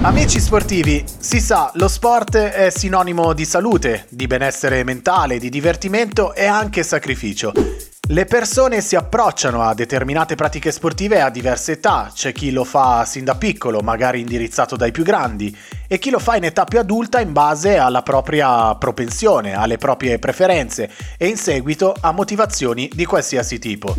Amici sportivi, si sa, lo sport è sinonimo di salute, di benessere mentale, di divertimento e anche sacrificio. Le persone si approcciano a determinate pratiche sportive a diverse età, c'è chi lo fa sin da piccolo, magari indirizzato dai più grandi, e chi lo fa in età più adulta in base alla propria propensione, alle proprie preferenze e in seguito a motivazioni di qualsiasi tipo.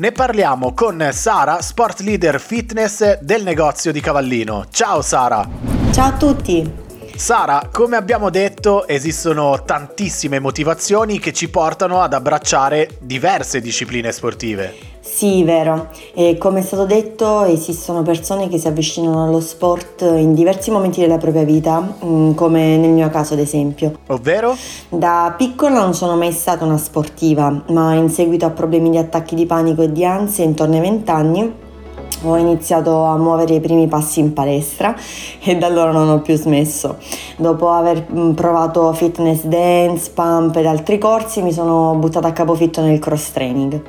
Ne parliamo con Sara, sport leader fitness del negozio di Cavallino. Ciao Sara! Ciao a tutti! Sara, come abbiamo detto, esistono tantissime motivazioni che ci portano ad abbracciare diverse discipline sportive. Sì, vero. E come è stato detto, esistono persone che si avvicinano allo sport in diversi momenti della propria vita, mm, come nel mio caso ad esempio. Ovvero? Da piccola non sono mai stata una sportiva, ma in seguito a problemi di attacchi di panico e di ansia intorno ai vent'anni ho iniziato a muovere i primi passi in palestra e da allora non ho più smesso. Dopo aver mm, provato fitness dance, pump ed altri corsi mi sono buttata a capofitto nel cross training.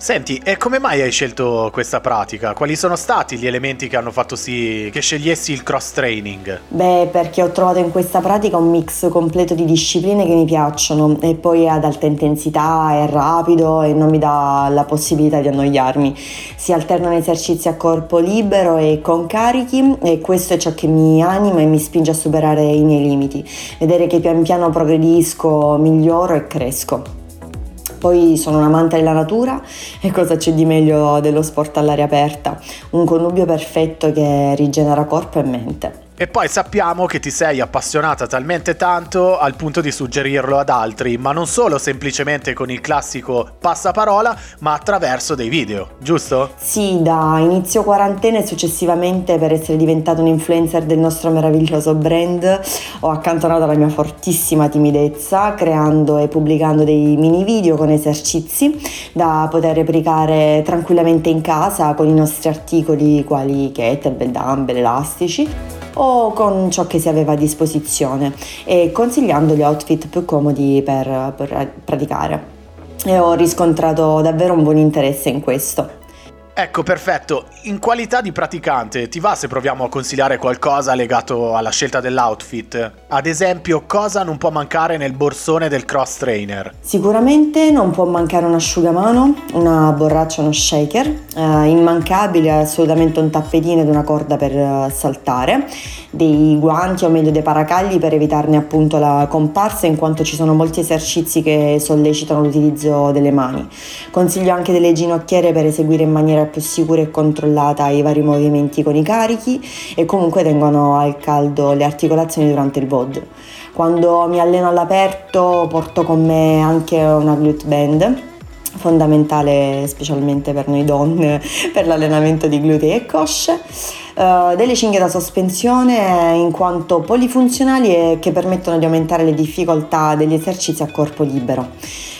Senti, e come mai hai scelto questa pratica? Quali sono stati gli elementi che hanno fatto sì che scegliessi il cross training? Beh, perché ho trovato in questa pratica un mix completo di discipline che mi piacciono e poi ad alta intensità, è rapido e non mi dà la possibilità di annoiarmi. Si alternano esercizi a corpo libero e con carichi e questo è ciò che mi anima e mi spinge a superare i miei limiti. Vedere che pian piano progredisco, miglioro e cresco. Poi sono un amante della natura e cosa c'è di meglio dello sport all'aria aperta? Un connubio perfetto che rigenera corpo e mente. E poi sappiamo che ti sei appassionata talmente tanto al punto di suggerirlo ad altri, ma non solo semplicemente con il classico passaparola, ma attraverso dei video, giusto? Sì, da inizio quarantena e successivamente per essere diventato un influencer del nostro meraviglioso brand ho accantonato la mia fortissima timidezza creando e pubblicando dei mini video con esercizi da poter replicare tranquillamente in casa con i nostri articoli quali kettlebell, dumbbell, elastici o con ciò che si aveva a disposizione e consigliando gli outfit più comodi per, per praticare. E ho riscontrato davvero un buon interesse in questo. Ecco, perfetto. In qualità di praticante, ti va se proviamo a consigliare qualcosa legato alla scelta dell'outfit? Ad esempio, cosa non può mancare nel borsone del cross trainer? Sicuramente non può mancare un asciugamano, una borraccia, uno shaker, eh, immancabile assolutamente un tappetino ed una corda per uh, saltare, dei guanti o meglio dei paracagli per evitarne appunto la comparsa in quanto ci sono molti esercizi che sollecitano l'utilizzo delle mani. Consiglio anche delle ginocchiere per eseguire in maniera più sicura e controllata i vari movimenti con i carichi e comunque tengono al caldo le articolazioni durante il VOD. Quando mi alleno all'aperto porto con me anche una glute band fondamentale specialmente per noi donne per l'allenamento di glutei e cosce, uh, delle cinghie da sospensione in quanto polifunzionali e che permettono di aumentare le difficoltà degli esercizi a corpo libero.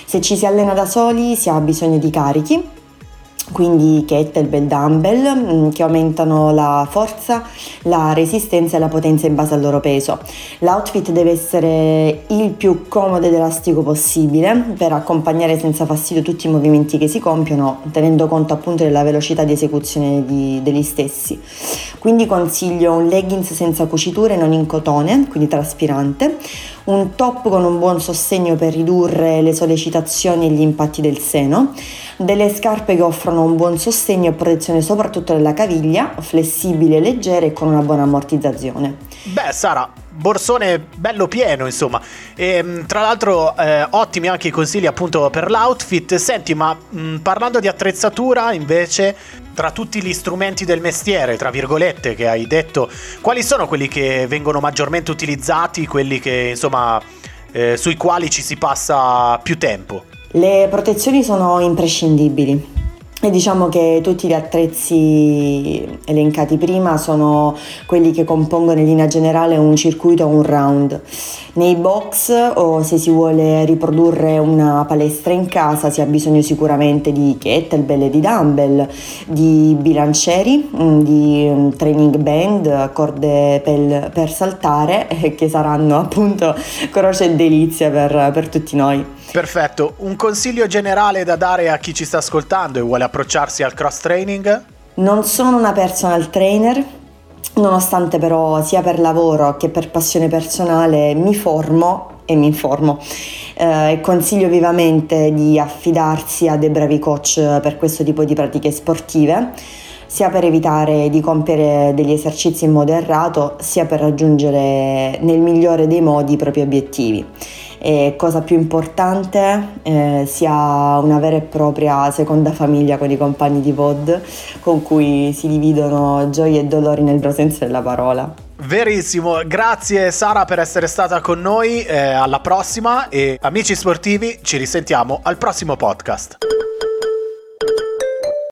Se ci si allena da soli si ha bisogno di carichi quindi kettlebell, dumbbell mm, che aumentano la forza, la resistenza e la potenza in base al loro peso. L'outfit deve essere il più comodo ed elastico possibile per accompagnare senza fastidio tutti i movimenti che si compiono, tenendo conto appunto della velocità di esecuzione di, degli stessi. Quindi consiglio un leggings senza cuciture non in cotone, quindi traspirante, un top con un buon sostegno per ridurre le sollecitazioni e gli impatti del seno, delle scarpe che offrono un buon sostegno e protezione soprattutto della caviglia, flessibili e leggere e con una buona ammortizzazione. Beh, Sara, borsone bello pieno, insomma. E, ehm, tra l'altro, eh, ottimi anche i consigli appunto per l'outfit. Senti, ma mh, parlando di attrezzatura, invece, tra tutti gli strumenti del mestiere, tra virgolette, che hai detto, quali sono quelli che vengono maggiormente utilizzati, quelli che, insomma, eh, sui quali ci si passa più tempo? Le protezioni sono imprescindibili e diciamo che tutti gli attrezzi elencati prima sono quelli che compongono in linea generale un circuito o un round. Nei box o se si vuole riprodurre una palestra in casa si ha bisogno sicuramente di kettlebell e di dumbbell, di bilancieri, mm, di mm, training band, corde per, per saltare che saranno appunto croce e delizia per, per tutti noi. Perfetto, un consiglio generale da dare a chi ci sta ascoltando e vuole approcciarsi al cross training? Non sono una personal trainer, nonostante però sia per lavoro che per passione personale mi formo e mi informo eh, consiglio vivamente di affidarsi a dei bravi coach per questo tipo di pratiche sportive sia per evitare di compiere degli esercizi in modo errato sia per raggiungere nel migliore dei modi i propri obiettivi e cosa più importante eh, sia una vera e propria seconda famiglia con i compagni di pod con cui si dividono gioie e dolori nel vero senso della parola. Verissimo, grazie Sara per essere stata con noi, eh, alla prossima e amici sportivi ci risentiamo al prossimo podcast.